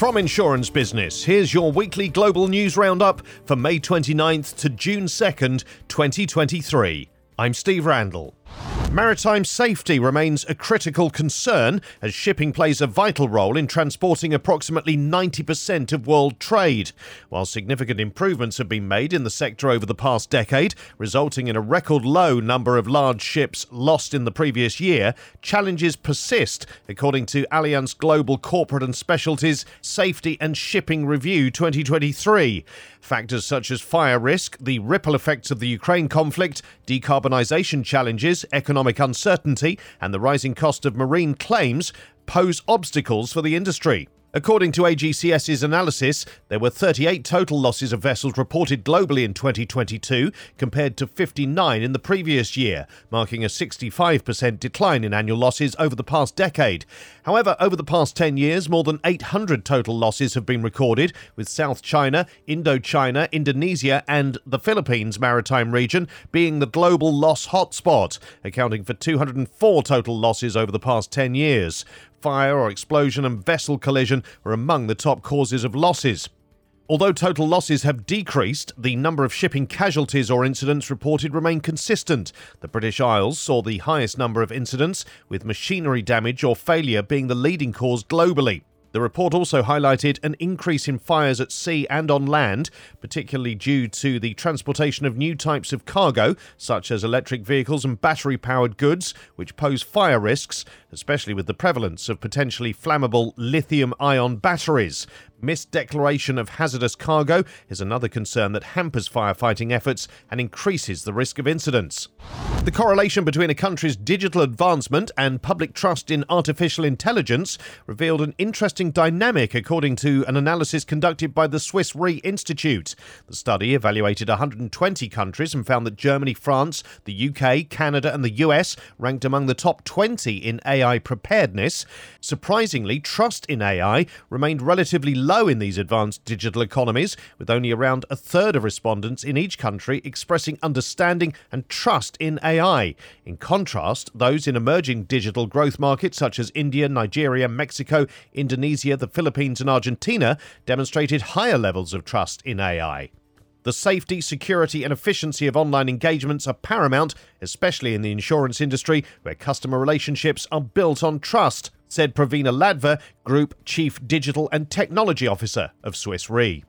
From Insurance Business, here's your weekly global news roundup for May 29th to June 2nd, 2023. I'm Steve Randall. Maritime safety remains a critical concern as shipping plays a vital role in transporting approximately 90% of world trade. While significant improvements have been made in the sector over the past decade, resulting in a record low number of large ships lost in the previous year, challenges persist, according to Allianz Global Corporate and Specialty's Safety and Shipping Review 2023. Factors such as fire risk, the ripple effects of the Ukraine conflict, decarbonisation challenges, economic economic uncertainty and the rising cost of marine claims pose obstacles for the industry. According to AGCS's analysis, there were 38 total losses of vessels reported globally in 2022, compared to 59 in the previous year, marking a 65% decline in annual losses over the past decade. However, over the past 10 years, more than 800 total losses have been recorded, with South China, Indochina, Indonesia, and the Philippines maritime region being the global loss hotspot, accounting for 204 total losses over the past 10 years fire or explosion and vessel collision are among the top causes of losses. Although total losses have decreased, the number of shipping casualties or incidents reported remain consistent. The British Isles saw the highest number of incidents, with machinery damage or failure being the leading cause globally. The report also highlighted an increase in fires at sea and on land, particularly due to the transportation of new types of cargo, such as electric vehicles and battery powered goods, which pose fire risks, especially with the prevalence of potentially flammable lithium ion batteries. Misdeclaration of hazardous cargo is another concern that hampers firefighting efforts and increases the risk of incidents. The correlation between a country's digital advancement and public trust in artificial intelligence revealed an interesting dynamic according to an analysis conducted by the Swiss Re Institute. The study evaluated 120 countries and found that Germany, France, the UK, Canada, and the US ranked among the top 20 in AI preparedness. Surprisingly, trust in AI remained relatively low in these advanced digital economies, with only around a third of respondents in each country expressing understanding and trust in. AI. In contrast, those in emerging digital growth markets such as India, Nigeria, Mexico, Indonesia, the Philippines, and Argentina demonstrated higher levels of trust in AI. The safety, security, and efficiency of online engagements are paramount, especially in the insurance industry, where customer relationships are built on trust, said Pravina Ladva, Group Chief Digital and Technology Officer of Swiss Re.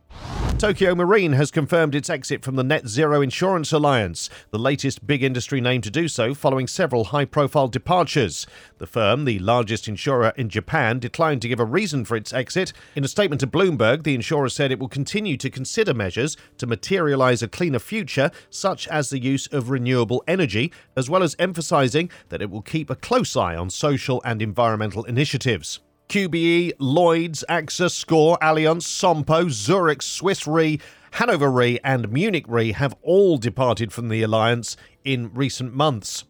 Tokio Marine has confirmed its exit from the Net Zero Insurance Alliance, the latest big industry name to do so following several high profile departures. The firm, the largest insurer in Japan, declined to give a reason for its exit. In a statement to Bloomberg, the insurer said it will continue to consider measures to materialize a cleaner future, such as the use of renewable energy, as well as emphasizing that it will keep a close eye on social and environmental initiatives. QBE, Lloyds, AXA, SCOR, Allianz, Sompo, Zurich, Swiss Re, Hannover Re, and Munich Re have all departed from the alliance in recent months.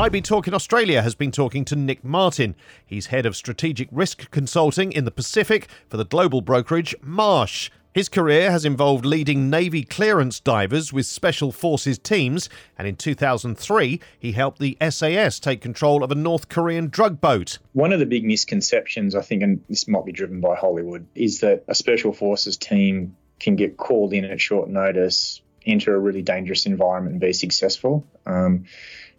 IB Talk in Australia has been talking to Nick Martin. He's head of strategic risk consulting in the Pacific for the global brokerage Marsh. His career has involved leading Navy clearance divers with Special Forces teams, and in 2003, he helped the SAS take control of a North Korean drug boat. One of the big misconceptions, I think, and this might be driven by Hollywood, is that a Special Forces team can get called in at short notice, enter a really dangerous environment, and be successful. Um,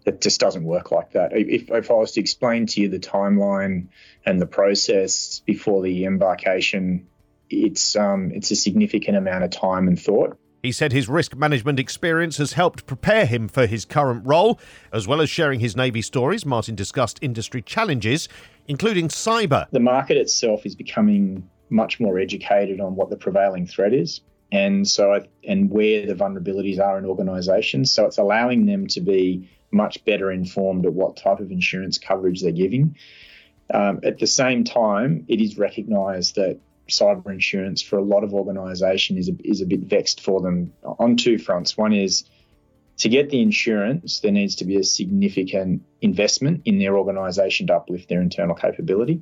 it just doesn't work like that. If, if I was to explain to you the timeline and the process before the embarkation it's um, it's a significant amount of time and thought. He said his risk management experience has helped prepare him for his current role. As well as sharing his Navy stories, Martin discussed industry challenges, including cyber. The market itself is becoming much more educated on what the prevailing threat is. And so, and where the vulnerabilities are in organisations. So it's allowing them to be much better informed of what type of insurance coverage they're giving. Um, at the same time, it is recognised that cyber insurance for a lot of organisation is a, is a bit vexed for them on two fronts. One is to get the insurance, there needs to be a significant investment in their organisation to uplift their internal capability.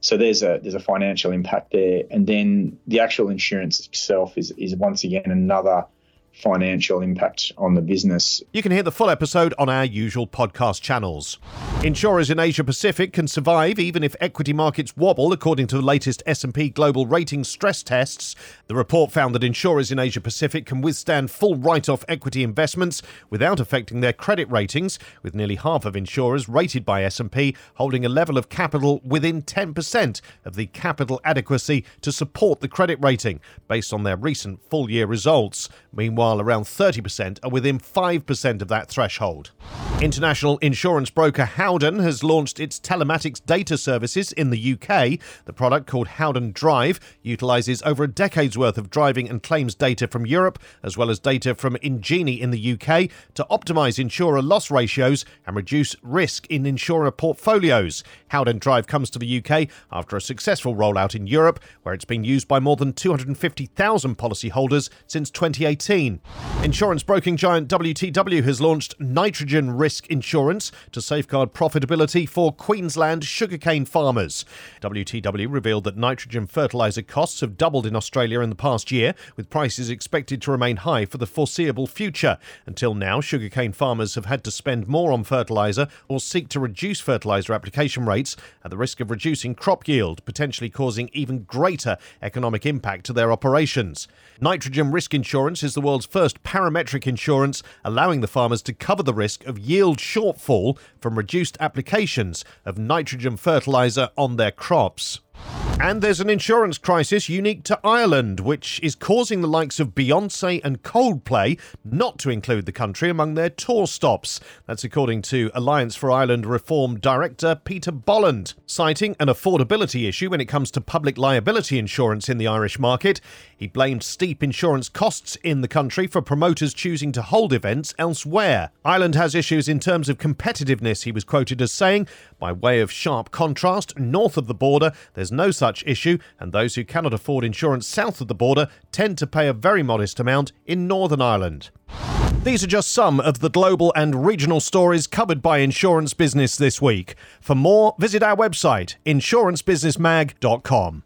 So there's a there's a financial impact there, and then the actual insurance itself is is once again another financial impact on the business. You can hear the full episode on our usual podcast channels. Insurers in Asia Pacific can survive even if equity markets wobble according to the latest S&P Global Ratings stress tests. The report found that insurers in Asia Pacific can withstand full write-off equity investments without affecting their credit ratings, with nearly half of insurers rated by S&P holding a level of capital within 10% of the capital adequacy to support the credit rating based on their recent full-year results. Meanwhile, while around 30% are within 5% of that threshold. International insurance broker Howden has launched its telematics data services in the UK. The product, called Howden Drive, utilises over a decade's worth of driving and claims data from Europe, as well as data from Ingenie in the UK, to optimise insurer loss ratios and reduce risk in insurer portfolios. Howden Drive comes to the UK after a successful rollout in Europe, where it's been used by more than 250,000 policyholders since 2018. Insurance broking giant WTW has launched nitrogen risk insurance to safeguard profitability for Queensland sugarcane farmers. WTW revealed that nitrogen fertiliser costs have doubled in Australia in the past year, with prices expected to remain high for the foreseeable future. Until now, sugarcane farmers have had to spend more on fertiliser or seek to reduce fertiliser application rates at the risk of reducing crop yield, potentially causing even greater economic impact to their operations. Nitrogen risk insurance is the world's first parametric insurance, allowing the farmers to cover the risk of yield shortfall from reduced applications of nitrogen fertilizer on their crops. And there's an insurance crisis unique to Ireland, which is causing the likes of Beyoncé and Coldplay not to include the country among their tour stops. That's according to Alliance for Ireland Reform Director Peter Boland. Citing an affordability issue when it comes to public liability insurance in the Irish market, he blamed steep insurance costs in the country for promoters choosing to hold events elsewhere. Ireland has issues in terms of competitiveness, he was quoted as saying. By way of sharp contrast, north of the border, there's no such such issue, and those who cannot afford insurance south of the border tend to pay a very modest amount in Northern Ireland. These are just some of the global and regional stories covered by Insurance Business this week. For more, visit our website, insurancebusinessmag.com.